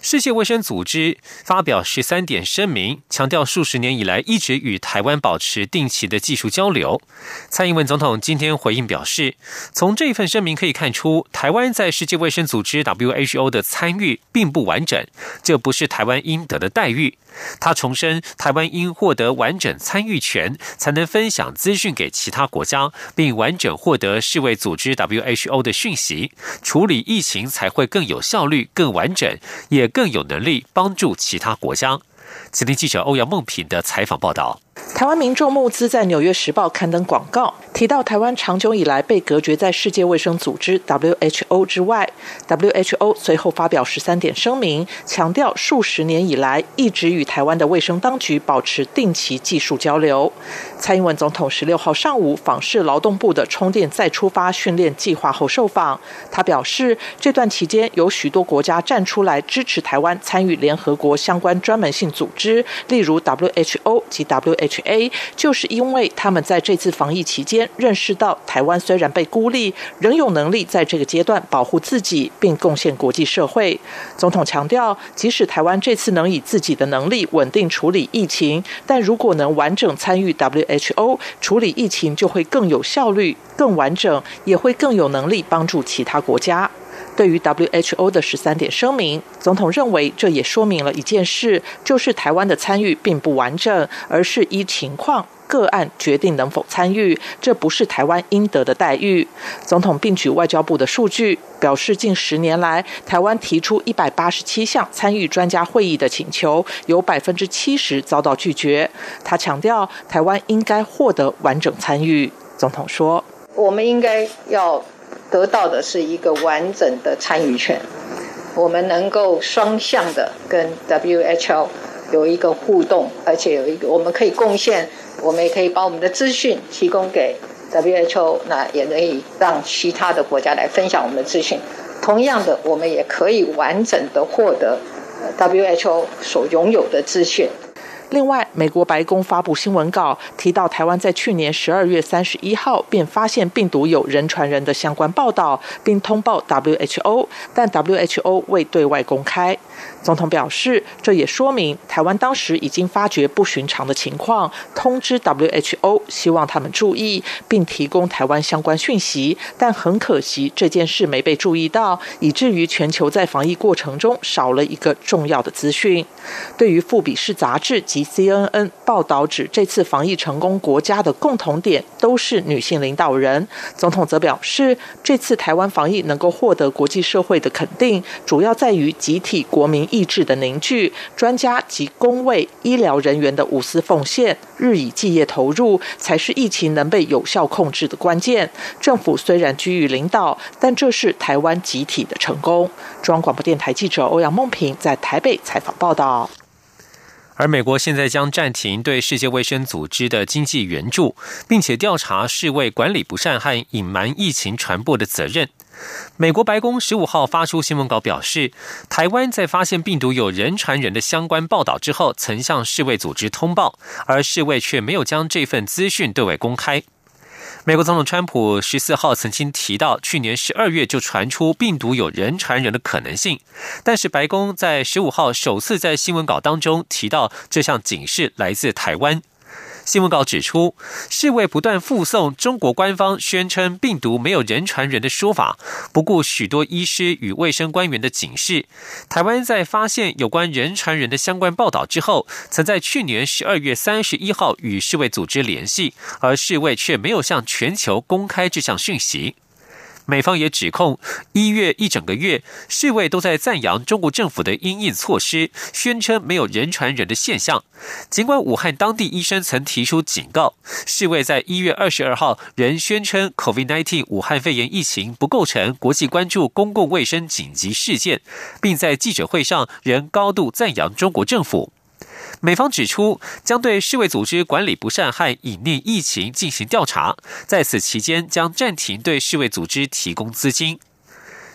世界卫生组织发表十三点声明，强调数十年以来一直与台湾保持定期的技术交流。蔡英文总统今天回应表示，从这份声明可以看出，台湾在世界卫生组织 WHO 的参与并不完整，这不是台湾应得的待遇。他重申，台湾应获得完整参与权，才能分享资讯给其他国家，并完整获得世卫组织 WHO 的讯息，处理疫情才会更有效率、更完整。也更有能力帮助其他国家。此听记者欧阳梦平的采访报道。台湾民众募资在《纽约时报》刊登广告，提到台湾长久以来被隔绝在世界卫生组织 （WHO） 之外。WHO 随后发表十三点声明，强调数十年以来一直与台湾的卫生当局保持定期技术交流。蔡英文总统十六号上午访视劳动部的充电再出发训练计划后受访，他表示，这段期间有许多国家站出来支持台湾参与联合国相关专门性组织，例如 WHO 及 WHA。就是因为他们在这次防疫期间认识到，台湾虽然被孤立，仍有能力在这个阶段保护自己，并贡献国际社会。总统强调，即使台湾这次能以自己的能力稳定处理疫情，但如果能完整参与 H O 处理疫情，就会更有效率、更完整，也会更有能力帮助其他国家。对于 WHO 的十三点声明，总统认为这也说明了一件事，就是台湾的参与并不完整，而是依情况个案决定能否参与，这不是台湾应得的待遇。总统并举外交部的数据，表示近十年来，台湾提出一百八十七项参与专家会议的请求，有百分之七十遭到拒绝。他强调，台湾应该获得完整参与。总统说：“我们应该要。”得到的是一个完整的参与权，我们能够双向的跟 WHO 有一个互动，而且有一个我们可以贡献，我们也可以把我们的资讯提供给 WHO，那也可以让其他的国家来分享我们的资讯。同样的，我们也可以完整的获得 WHO 所拥有的资讯。另外，美国白宫发布新闻稿，提到台湾在去年十二月三十一号便发现病毒有人传人的相关报道，并通报 WHO，但 WHO 未对外公开。总统表示，这也说明台湾当时已经发觉不寻常的情况，通知 WHO，希望他们注意，并提供台湾相关讯息。但很可惜，这件事没被注意到，以至于全球在防疫过程中少了一个重要的资讯。对于《富比士》杂志及 CNN 报道指，这次防疫成功国家的共同点都是女性领导人。总统则表示，这次台湾防疫能够获得国际社会的肯定，主要在于集体国民意志的凝聚、专家及公卫医疗人员的无私奉献、日以继夜投入，才是疫情能被有效控制的关键。政府虽然居于领导，但这是台湾集体的成功。中央广播电台记者欧阳梦平在台北采访报道。而美国现在将暂停对世界卫生组织的经济援助，并且调查世卫管理不善和隐瞒疫情传播的责任。美国白宫十五号发出新闻稿表示，台湾在发现病毒有人传人的相关报道之后，曾向世卫组织通报，而世卫却没有将这份资讯对外公开。美国总统川普十四号曾经提到，去年十二月就传出病毒有人传人的可能性，但是白宫在十五号首次在新闻稿当中提到，这项警示来自台湾。新闻稿指出，世卫不断附送中国官方宣称病毒没有人传人的说法，不顾许多医师与卫生官员的警示。台湾在发现有关人传人的相关报道之后，曾在去年十二月三十一号与世卫组织联系，而世卫却没有向全球公开这项讯息。美方也指控，一月一整个月，世卫都在赞扬中国政府的因应措施，宣称没有人传人的现象。尽管武汉当地医生曾提出警告，世卫在一月二十二号仍宣称 COVID-19 武汉肺炎疫情不构成国际关注公共卫生紧急事件，并在记者会上仍高度赞扬中国政府。美方指出，将对世卫组织管理不善和隐匿疫情进行调查，在此期间将暂停对世卫组织提供资金。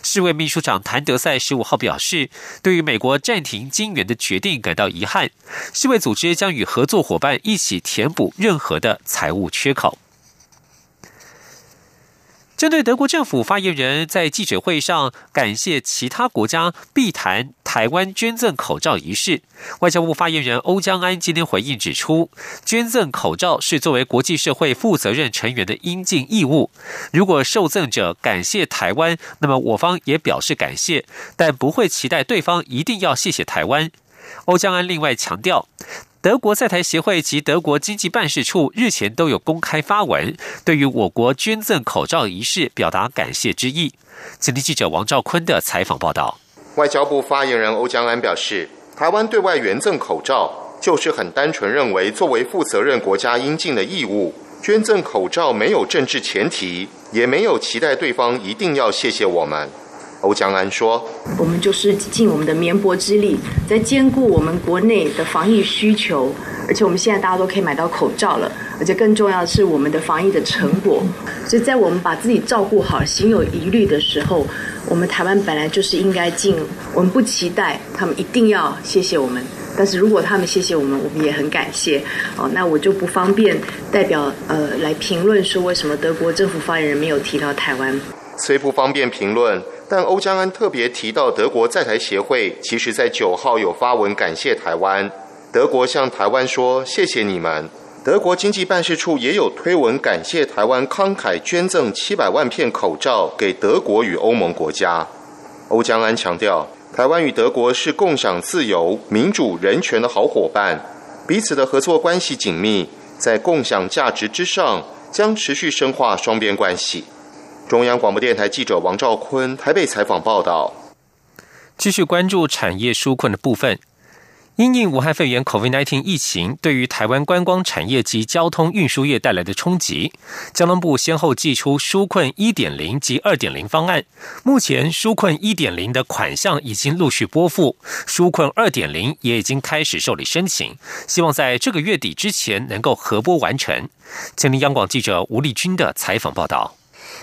世卫秘书长谭德赛十五号表示，对于美国暂停金援的决定感到遗憾，世卫组织将与合作伙伴一起填补任何的财务缺口。针对德国政府发言人在记者会上感谢其他国家避谈台湾捐赠口罩一事，外交部发言人欧江安今天回应指出，捐赠口罩是作为国际社会负责任成员的应尽义务。如果受赠者感谢台湾，那么我方也表示感谢，但不会期待对方一定要谢谢台湾。欧江安另外强调。德国在台协会及德国经济办事处日前都有公开发文，对于我国捐赠口罩仪式表达感谢之意。今天记者王兆坤的采访报道。外交部发言人欧江安表示，台湾对外援赠口罩，就是很单纯认为作为负责任国家应尽的义务。捐赠口罩没有政治前提，也没有期待对方一定要谢谢我们。欧江安说：“我们就是尽我们的绵薄之力，在兼顾我们国内的防疫需求，而且我们现在大家都可以买到口罩了，而且更重要的是我们的防疫的成果。所以在我们把自己照顾好、心有疑虑的时候，我们台湾本来就是应该尽。我们不期待他们一定要谢谢我们，但是如果他们谢谢我们，我们也很感谢。哦，那我就不方便代表呃来评论说为什么德国政府发言人没有提到台湾。虽不方便评论。”但欧江安特别提到，德国在台协会其实在九号有发文感谢台湾，德国向台湾说谢谢你们。德国经济办事处也有推文感谢台湾慷慨捐赠七百万片口罩给德国与欧盟国家。欧江安强调，台湾与德国是共享自由、民主、人权的好伙伴，彼此的合作关系紧密，在共享价值之上，将持续深化双边关系。中央广播电台记者王兆坤台北采访报道。继续关注产业纾困的部分。因应武汉肺炎 （COVID-19） 疫情对于台湾观光产业及交通运输业带来的冲击，交通部先后寄出纾困1.0及2.0方案。目前纾困1.0的款项已经陆续拨付，纾困2.0也已经开始受理申请，希望在这个月底之前能够核拨完成。请听央广记者吴丽君的采访报道。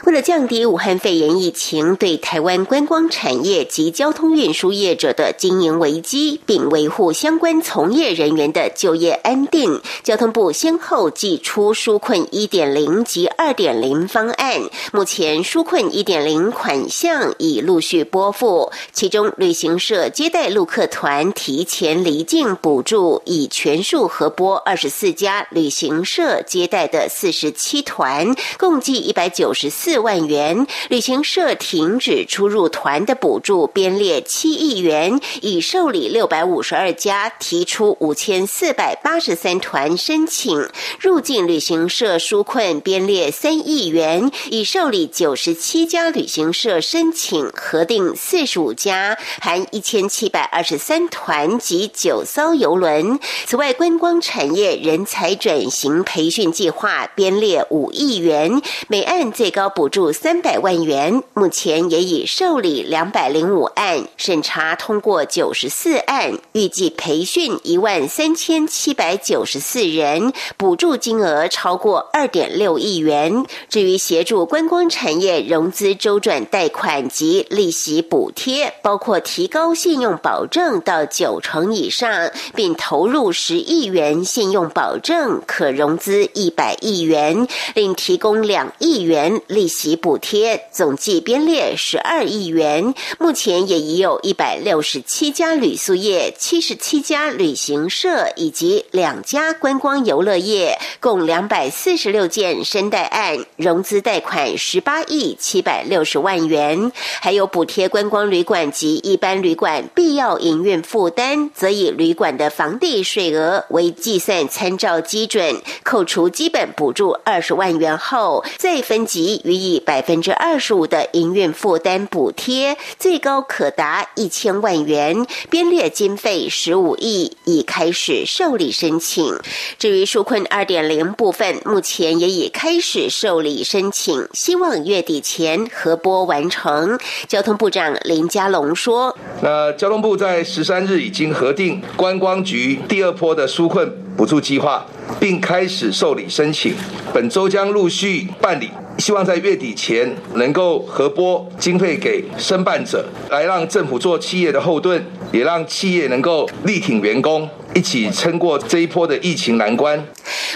为了降低武汉肺炎疫情对台湾观光产业及交通运输业者的经营危机，并维护相关从业人员的就业安定，交通部先后寄出纾困一点零及二点零方案。目前纾困一点零款项已陆续拨付，其中旅行社接待陆客团提前离境补助已全数核拨二十四家旅行社接待的四十七团，共计一百九十四。四万元，旅行社停止出入团的补助编列七亿元，已受理六百五十二家提出五千四百八十三团申请，入境旅行社纾困编列三亿元，已受理九十七家旅行社申请，核定四十五家，含一千七百二十三团及九艘游轮。此外，观光产业人才转型培训计划编列五亿元，每案最高补。助三百万元，目前也已受理两百零五案，审查通过九十四案，预计培训一万三千七百九十四人，补助金额超过二点六亿元。至于协助观光产业融资周转贷款及利息补贴，包括提高信用保证到九成以上，并投入十亿元信用保证，可融资一百亿元，另提供两亿元利。息补贴总计编列十二亿元，目前也已有一百六十七家旅宿业、七十七家旅行社以及两家观光游乐业，共两百四十六件申贷案，融资贷款十八亿七百六十万元，还有补贴观光旅馆及一般旅馆必要营运负担，则以旅馆的房地税额为计算参照基准，扣除基本补助二十万元后，再分级。以百分之二十五的营运负担补贴，最高可达一千万元，编列经费十五亿，已开始受理申请。至于纾困二点零部分，目前也已开始受理申请，希望月底前核拨完成。交通部长林佳龙说：“那交通部在十三日已经核定观光局第二波的纾困补助计划，并开始受理申请，本周将陆续办理。”希望在月底前能够核拨经费给申办者，来让政府做企业的后盾，也让企业能够力挺员工。一起撑过这一波的疫情难关。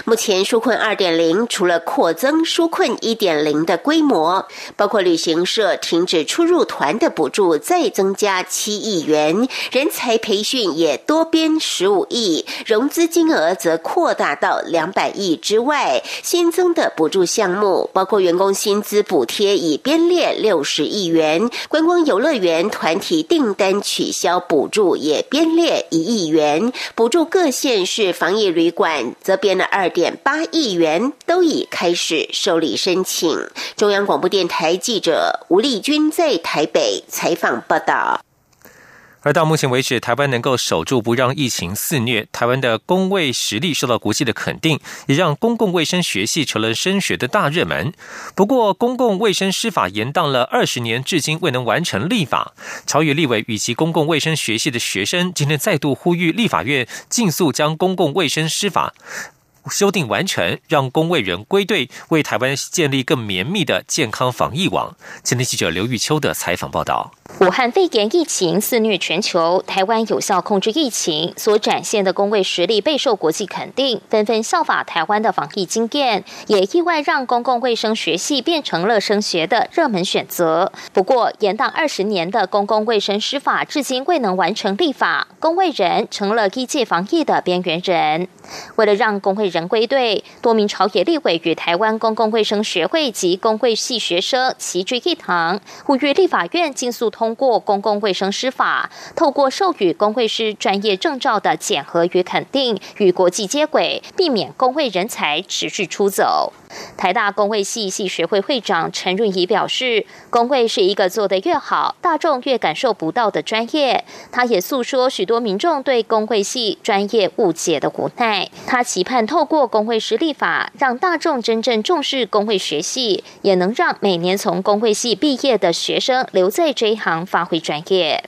目前纾困二点零除了扩增纾困一点零的规模，包括旅行社停止出入团的补助再增加七亿元，人才培训也多编十五亿，融资金额则扩大到两百亿之外。新增的补助项目包括员工薪资补贴已编列六十亿元，观光游乐园团体订单取消补助也编列一亿元补。助各县市防疫旅馆则编了二点八亿元，都已开始受理申请。中央广播电台记者吴丽君在台北采访报道。而到目前为止，台湾能够守住不让疫情肆虐，台湾的公卫实力受到国际的肯定，也让公共卫生学系成了升学的大热门。不过，公共卫生师法延宕了二十年，至今未能完成立法。朝野立委与其公共卫生学系的学生今天再度呼吁立法院尽速将公共卫生师法。修订完成，让公卫人归队，为台湾建立更绵密的健康防疫网。今天记者刘玉秋的采访报道：武汉肺炎疫情肆虐全球，台湾有效控制疫情所展现的公卫实力备受国际肯定，纷纷效法台湾的防疫经验，也意外让公共卫生学系变成了升学的热门选择。不过，延宕二十年的公共卫生师法至今未能完成立法，公卫人成了一界防疫的边缘人。为了让公卫人归队，多名朝野立委与台湾公共卫生学会及公卫系学生齐聚一堂，呼吁立法院尽速通通过公共卫生师法，透过授予公会师专业证照的检核与肯定，与国际接轨，避免公会人才持续出走。台大工会系系学会会长陈润仪表示，工会是一个做得越好，大众越感受不到的专业。他也诉说许多民众对工会系专业误解的无奈。他期盼透过工会实力法，让大众真正重视工会学系，也能让每年从工会系毕业的学生留在这一行发挥专业。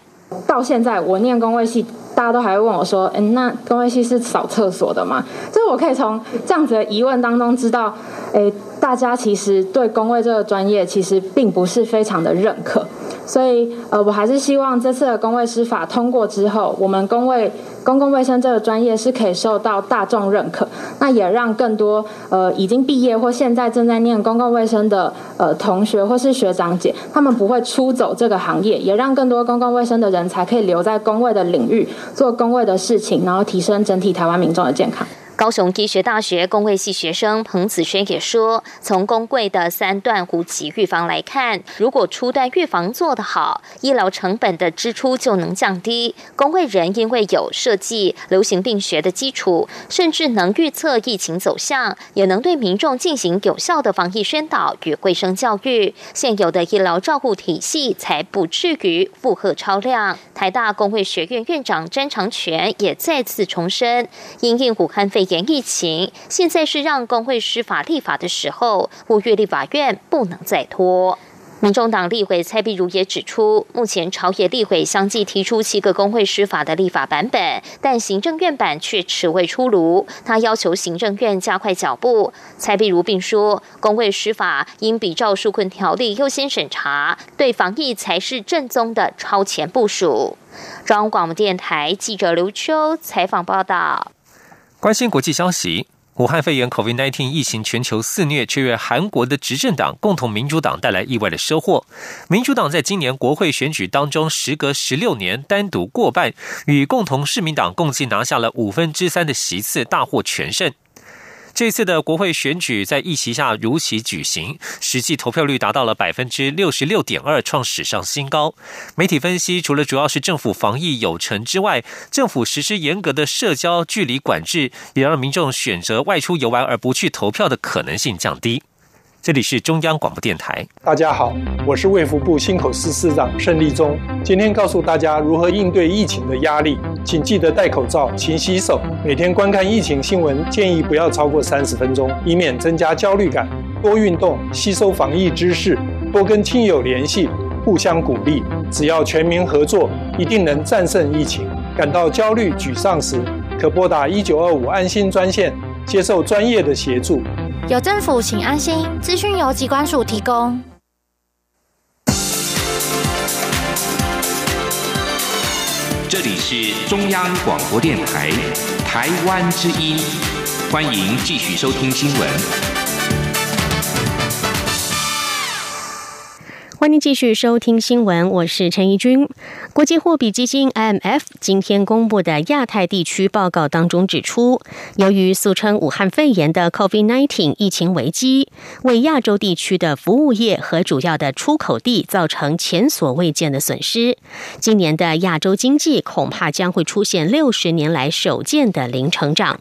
到现在，我念工会系。大家都还会问我说：“嗯，那工位系是扫厕所的吗？”就是我可以从这样子的疑问当中知道，诶，大家其实对工位这个专业其实并不是非常的认可。所以，呃，我还是希望这次的工位师法通过之后，我们工位公共卫生这个专业是可以受到大众认可，那也让更多呃已经毕业或现在正在念公共卫生的呃同学或是学长姐，他们不会出走这个行业，也让更多公共卫生的人才可以留在公卫的领域做公卫的事情，然后提升整体台湾民众的健康。高雄医学大学公卫系学生彭子轩也说：“从公卫的三段五级预防来看，如果初段预防做得好，医疗成本的支出就能降低。公卫人因为有设计流行病学的基础，甚至能预测疫情走向，也能对民众进行有效的防疫宣导与卫生教育。现有的医疗照护体系才不至于负荷超量。”台大公卫学院院长詹长全也再次重申：因应武汉肺。严疫情，现在是让工会施法立法的时候，呼吁立法院不能再拖。民众党立委蔡碧如也指出，目前朝野立委相继提出七个工会施法的立法版本，但行政院版却迟未出炉。他要求行政院加快脚步。蔡碧如并说，工会施法应比照纾困条例优先审查，对防疫才是正宗的超前部署。中央广播电台记者刘秋采访报道。关心国际消息，武汉肺炎 （COVID-19） 疫情全球肆虐，却为韩国的执政党共同民主党带来意外的收获。民主党在今年国会选举当中，时隔十六年单独过半，与共同市民党共计拿下了五分之三的席次，大获全胜。这次的国会选举在疫情下如期举行，实际投票率达到了百分之六十六点二，创史上新高。媒体分析，除了主要是政府防疫有成之外，政府实施严格的社交距离管制，也让民众选择外出游玩而不去投票的可能性降低。这里是中央广播电台。大家好，我是卫福部新口司司长盛立忠，今天告诉大家如何应对疫情的压力，请记得戴口罩、勤洗手，每天观看疫情新闻，建议不要超过三十分钟，以免增加焦虑感。多运动，吸收防疫知识，多跟亲友联系，互相鼓励。只要全民合作，一定能战胜疫情。感到焦虑、沮丧时，可拨打一九二五安心专线，接受专业的协助。有政府，请安心。资讯由机关署提供。这里是中央广播电台台湾之音，欢迎继续收听新闻。欢迎继续收听新闻，我是陈怡君。国际货币基金 IMF 今天公布的亚太地区报告当中指出，由于俗称武汉肺炎的 COVID-19 疫情危机，为亚洲地区的服务业和主要的出口地造成前所未见的损失。今年的亚洲经济恐怕将会出现六十年来首见的零成长。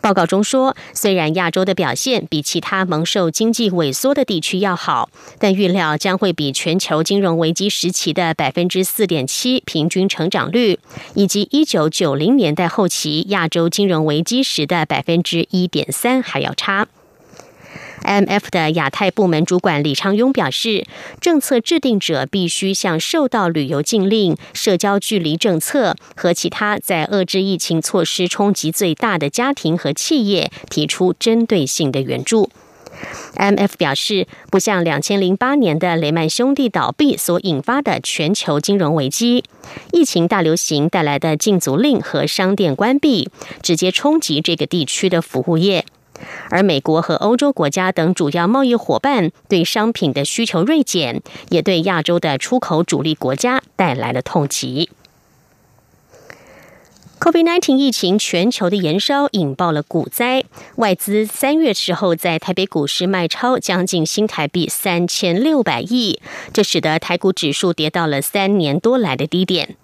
报告中说，虽然亚洲的表现比其他蒙受经济萎缩的地区要好，但预料将会比全球金融危机时期的百分之四点七平均成长率，以及一九九零年代后期亚洲金融危机时的百分之一点三还要差。M F 的亚太部门主管李昌庸表示，政策制定者必须向受到旅游禁令、社交距离政策和其他在遏制疫情措施冲击最大的家庭和企业提出针对性的援助。M F 表示，不像两千零八年的雷曼兄弟倒闭所引发的全球金融危机，疫情大流行带来的禁足令和商店关闭，直接冲击这个地区的服务业。而美国和欧洲国家等主要贸易伙伴对商品的需求锐减，也对亚洲的出口主力国家带来了痛击。COVID-19 疫情全球的延烧引爆了股灾，外资三月时候在台北股市卖超将近新台币三千六百亿，这使得台股指数跌到了三年多来的低点。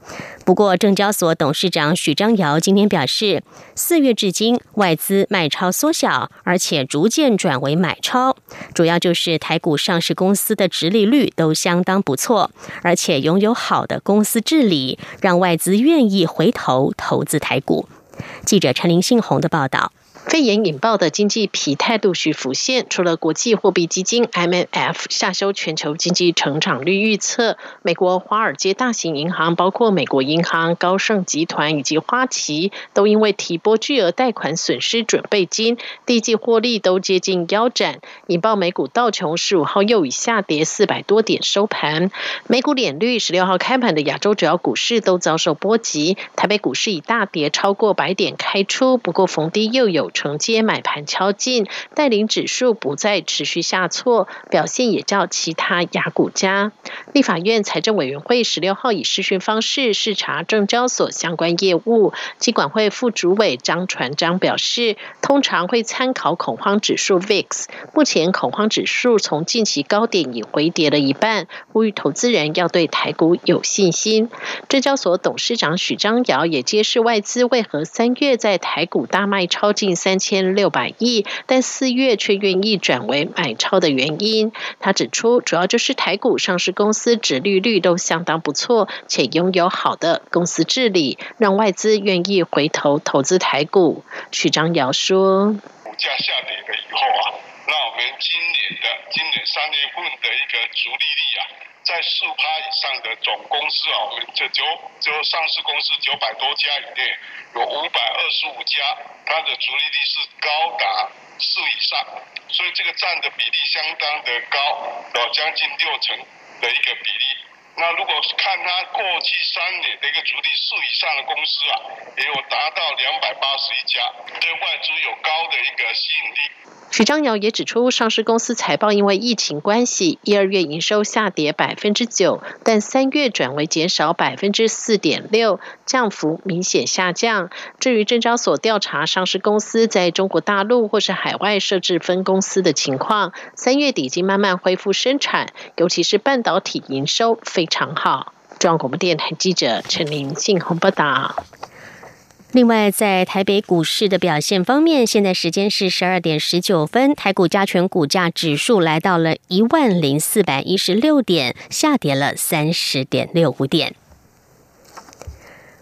不过，证交所董事长许章尧今天表示，四月至今外资卖超缩小，而且逐渐转为买超，主要就是台股上市公司的殖利率都相当不错，而且拥有好的公司治理，让外资愿意回头投资台股。记者陈林信宏的报道。肺炎引爆的经济疲态陆续浮现，除了国际货币基金 （IMF） 下修全球经济成长率预测，美国华尔街大型银行，包括美国银行、高盛集团以及花旗，都因为提拨巨额贷款损失准备金，第一季获利都接近腰斩，引爆美股道琼十五号又以下跌四百多点收盘。美股脸绿，十六号开盘的亚洲主要股市都遭受波及，台北股市以大跌超过百点开出，不过逢低又有。承接买盘敲进，带领指数不再持续下挫，表现也较其他亚股佳。立法院财政委员会十六号以视讯方式视察证交所相关业务，机管会副主委张传章表示，通常会参考恐慌指数 VIX，目前恐慌指数从近期高点已回跌了一半，呼吁投资人要对台股有信心。证交所董事长许章尧也揭示外资为何三月在台股大卖超近。三千六百亿，但四月却愿意转为买超的原因，他指出，主要就是台股上市公司殖利率都相当不错，且拥有好的公司治理，让外资愿意回头投资台股。许章尧说：“股价下跌了以后啊，那我们今年的今年三月份的一个逐利率啊，在四趴以上的总公司啊，我们这九就上市公司九百多家里面。”有五百二十五家，它的逐利率是高达四以上，所以这个占的比例相当的高，有将近六成的一个比例。那如果看它过去三年的一个主力四以上的公司啊，也有达到两百八十一家，对外资有高的一个吸引力。许章尧也指出，上市公司财报因为疫情关系，一二月营收下跌百分之九，但三月转为减少百分之四点六，降幅明显下降。至于证交所调查上市公司在中国大陆或是海外设置分公司的情况，三月底已经慢慢恢复生产，尤其是半导体营收非常好。中央广播电台记者陈林信鸿报道。另外，在台北股市的表现方面，现在时间是十二点十九分，台股加权股价指数来到了一万零四百一十六点，下跌了三十点六五点。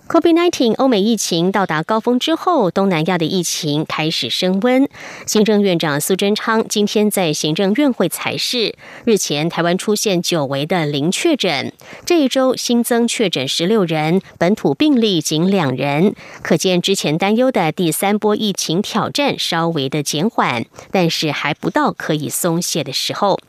COVID-19 欧美疫情到达高峰之后，东南亚的疫情开始升温。行政院长苏贞昌今天在行政院会裁示，日前台湾出现久违的零确诊，这一周新增确诊十六人，本土病例仅两人，可见之前担忧的第三波疫情挑战稍微的减缓，但是还不到可以松懈的时候。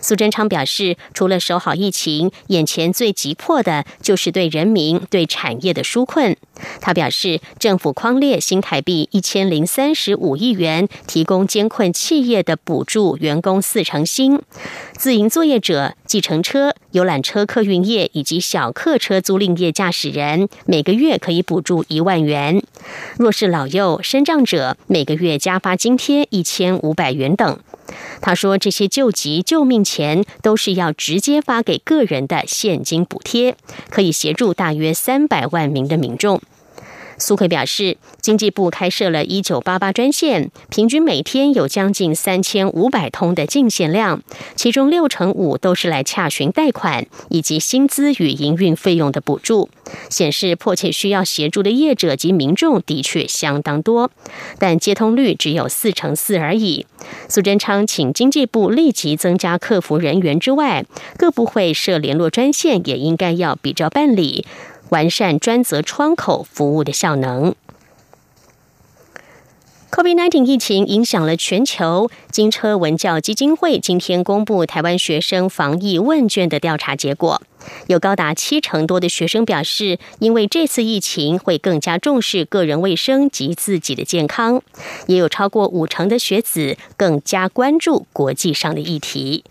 苏贞昌表示，除了守好疫情，眼前最急迫的就是对人民、对产业的纾困。他表示，政府框列新台币一千零三十五亿元，提供监困企业的补助，员工四成薪，自营作业者、计程车、游览车客运业以及小客车租赁业驾驶人，每个月可以补助一万元；若是老幼、身障者，每个月加发津贴一千五百元等。他说：“这些救急救命钱都是要直接发给个人的现金补贴，可以协助大约三百万名的民众。”苏奎表示，经济部开设了一九八八专线，平均每天有将近三千五百通的进线量，其中六成五都是来洽询贷款以及薪资与营运费用的补助，显示迫切需要协助的业者及民众的确相当多，但接通率只有四成四而已。苏贞昌请经济部立即增加客服人员之外，各部会设联络专线也应该要比照办理。完善专责窗口服务的效能。COVID-19 疫情影响了全球，金车文教基金会今天公布台湾学生防疫问卷的调查结果，有高达七成多的学生表示，因为这次疫情会更加重视个人卫生及自己的健康，也有超过五成的学子更加关注国际上的议题。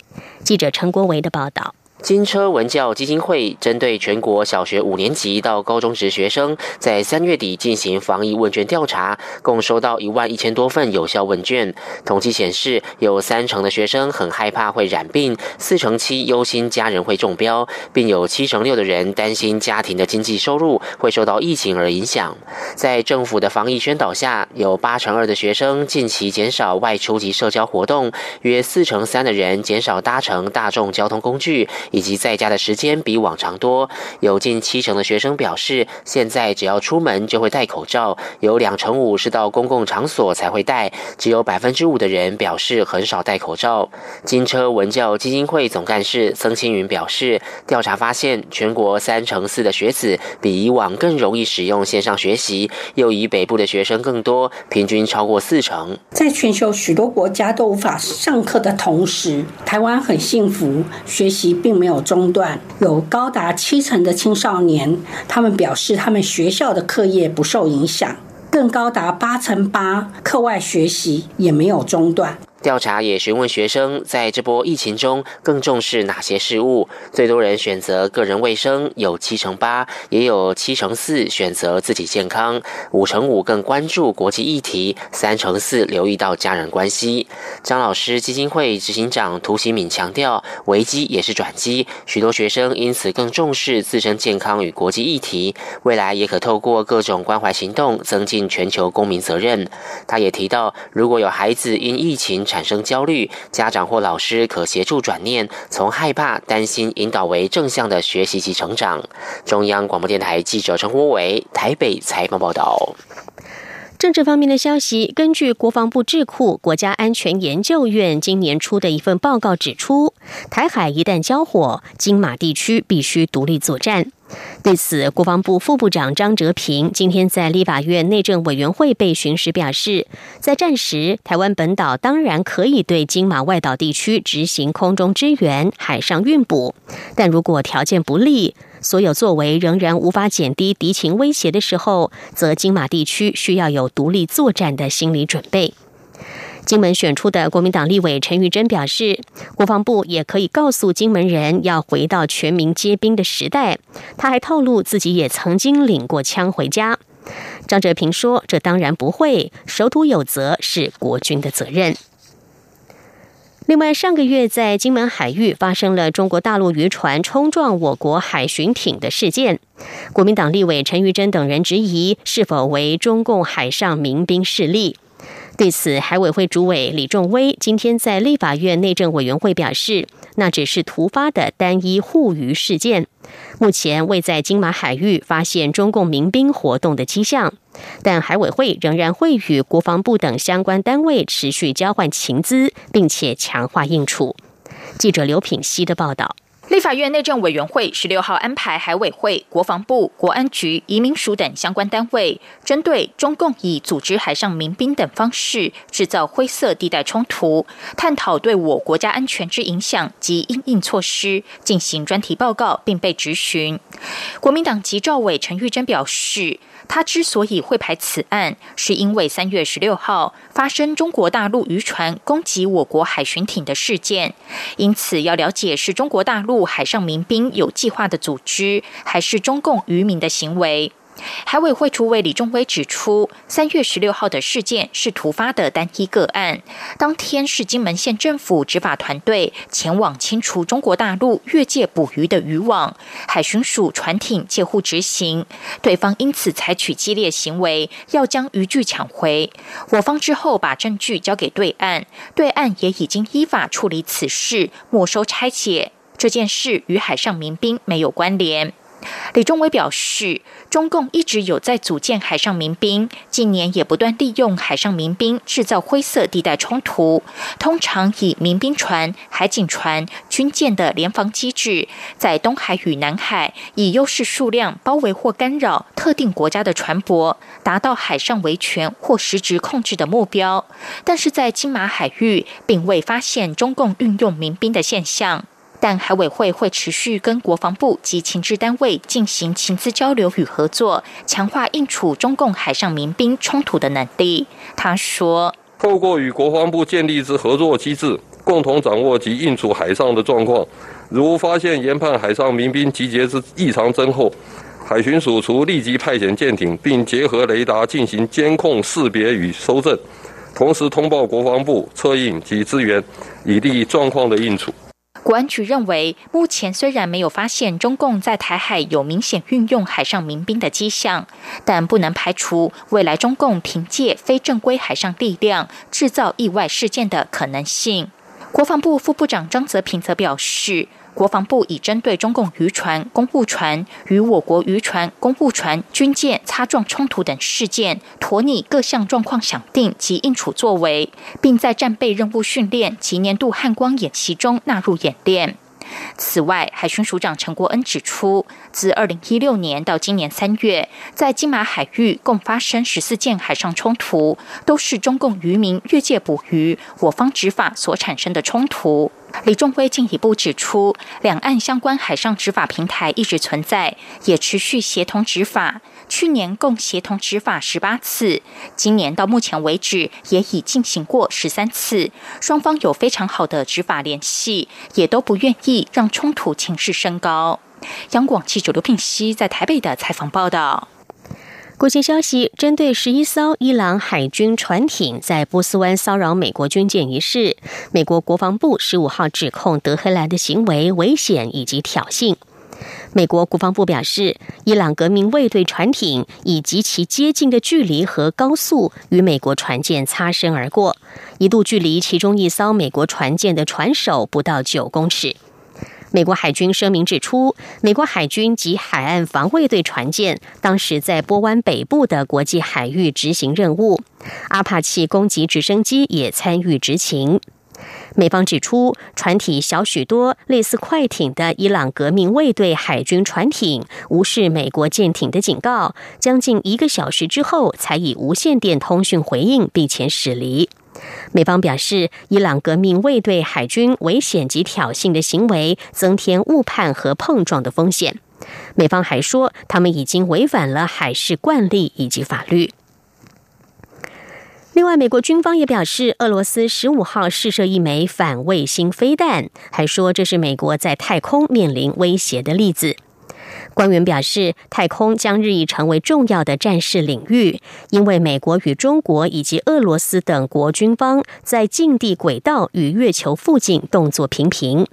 记者陈国维的报道。金车文教基金会针对全国小学五年级到高中职学生，在三月底进行防疫问卷调查，共收到一万一千多份有效问卷。统计显示，有三成的学生很害怕会染病，四成七忧心家人会中标，并有七成六的人担心家庭的经济收入会受到疫情而影响。在政府的防疫宣导下，有八成二的学生近期减少外出及社交活动，约四成三的人减少搭乘大众交通工具。以及在家的时间比往常多，有近七成的学生表示，现在只要出门就会戴口罩，有两成五是到公共场所才会戴，只有百分之五的人表示很少戴口罩。金车文教基金会总干事曾青云表示，调查发现，全国三成四的学子比以往更容易使用线上学习，又以北部的学生更多，平均超过四成。在全球许多国家都无法上课的同时，台湾很幸福，学习并。没有中断，有高达七成的青少年，他们表示他们学校的课业不受影响，更高达八成八课外学习也没有中断。调查也询问学生，在这波疫情中更重视哪些事物？最多人选择个人卫生，有七成八，也有七成四选择自己健康，五成五更关注国际议题，三成四留意到家人关系。张老师基金会执行长涂喜敏强调，危机也是转机，许多学生因此更重视自身健康与国际议题，未来也可透过各种关怀行动，增进全球公民责任。他也提到，如果有孩子因疫情，产生焦虑，家长或老师可协助转念，从害怕、担心引导为正向的学习及成长。中央广播电台记者陈国伟台北采访报道。政治方面的消息，根据国防部智库国家安全研究院今年出的一份报告指出，台海一旦交火，金马地区必须独立作战。对此，国防部副部长张哲平今天在立法院内政委员会被询时表示，在战时，台湾本岛当然可以对金马外岛地区执行空中支援、海上运补，但如果条件不利，所有作为仍然无法减低敌情威胁的时候，则金马地区需要有独立作战的心理准备。金门选出的国民党立委陈玉珍表示，国防部也可以告诉金门人要回到全民皆兵的时代。他还透露自己也曾经领过枪回家。张哲平说：“这当然不会，守土有责是国军的责任。”另外，上个月在金门海域发生了中国大陆渔船冲撞我国海巡艇的事件，国民党立委陈玉珍等人质疑是否为中共海上民兵势力。对此，海委会主委李仲威今天在立法院内政委员会表示，那只是突发的单一护渔事件，目前未在金马海域发现中共民兵活动的迹象，但海委会仍然会与国防部等相关单位持续交换情资，并且强化应处。记者刘品希的报道。立法院内政委员会十六号安排海委会、国防部、国安局、移民署等相关单位，针对中共以组织海上民兵等方式制造灰色地带冲突，探讨对我国家安全之影响及应应措施，进行专题报告，并被质询。国民党籍赵委陈玉珍表示。他之所以会排此案，是因为三月十六号发生中国大陆渔船攻击我国海巡艇的事件，因此要了解是中国大陆海上民兵有计划的组织，还是中共渔民的行为。海委会主委李仲威指出，三月十六号的事件是突发的单一个案。当天是金门县政府执法团队前往清除中国大陆越界捕鱼的渔网，海巡署船艇借护执行，对方因此采取激烈行为，要将渔具抢回。我方之后把证据交给对岸，对岸也已经依法处理此事，没收拆解。这件事与海上民兵没有关联。李宗伟表示，中共一直有在组建海上民兵，近年也不断利用海上民兵制造灰色地带冲突，通常以民兵船、海警船、军舰的联防机制，在东海与南海以优势数量包围或干扰特定国家的船舶，达到海上维权或实质控制的目标。但是在金马海域，并未发现中共运用民兵的现象。但海委会会持续跟国防部及情治单位进行情资交流与合作，强化应处中共海上民兵冲突的能力。他说：“透过与国防部建立之合作机制，共同掌握及应处海上的状况，如发现研判海上民兵集结之异常增厚，海巡署除立即派遣舰艇，并结合雷达进行监控识别与搜证，同时通报国防部策应及支援，以利状况的应处。”国安局认为，目前虽然没有发现中共在台海有明显运用海上民兵的迹象，但不能排除未来中共凭借非正规海上力量制造意外事件的可能性。国防部副部长张泽平则表示。国防部已针对中共渔船、公务船与我国渔船、公务船、军舰擦撞冲突等事件，妥拟各项状况想定及应处作为，并在战备任务训练及年度汉光演习中纳入演练。此外，海巡署长陈国恩指出，自二零一六年到今年三月，在金马海域共发生十四件海上冲突，都是中共渔民越界捕鱼，我方执法所产生的冲突。李仲辉进一步指出，两岸相关海上执法平台一直存在，也持续协同执法。去年共协同执法十八次，今年到目前为止也已进行过十三次。双方有非常好的执法联系，也都不愿意让冲突情势升高。央广记者刘品熙在台北的采访报道。国际消息：针对十一艘伊朗海军船艇在波斯湾骚扰美国军舰一事，美国国防部十五号指控德黑兰的行为危险以及挑衅。美国国防部表示，伊朗革命卫队船艇以极其接近的距离和高速与美国船舰擦身而过，一度距离其中一艘美国船舰的船首不到九公尺。美国海军声明指出，美国海军及海岸防卫队船舰当时在波湾北部的国际海域执行任务，阿帕奇攻击直升机也参与执勤。美方指出，船体小许多，类似快艇的伊朗革命卫队海军船艇无视美国舰艇的警告，将近一个小时之后才以无线电通讯回应，并且驶离。美方表示，伊朗革命卫队海军危险及挑衅的行为，增添误判和碰撞的风险。美方还说，他们已经违反了海事惯例以及法律。另外，美国军方也表示，俄罗斯十五号试射一枚反卫星飞弹，还说这是美国在太空面临威胁的例子。官员表示，太空将日益成为重要的战事领域，因为美国与中国以及俄罗斯等国军方在近地轨道与月球附近动作频频。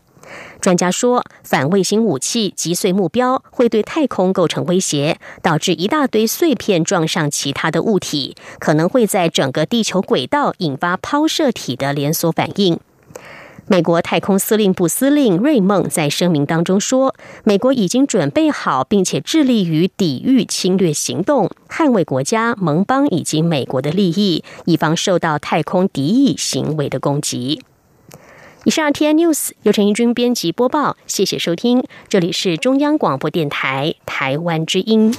专家说，反卫星武器击碎目标会对太空构成威胁，导致一大堆碎片撞上其他的物体，可能会在整个地球轨道引发抛射体的连锁反应。美国太空司令部司令瑞梦在声明当中说：“美国已经准备好，并且致力于抵御侵略行动，捍卫国家、盟邦以及美国的利益，以防受到太空敌意行为的攻击。”以上 T N News 由陈义军编辑播报，谢谢收听，这里是中央广播电台台湾之音。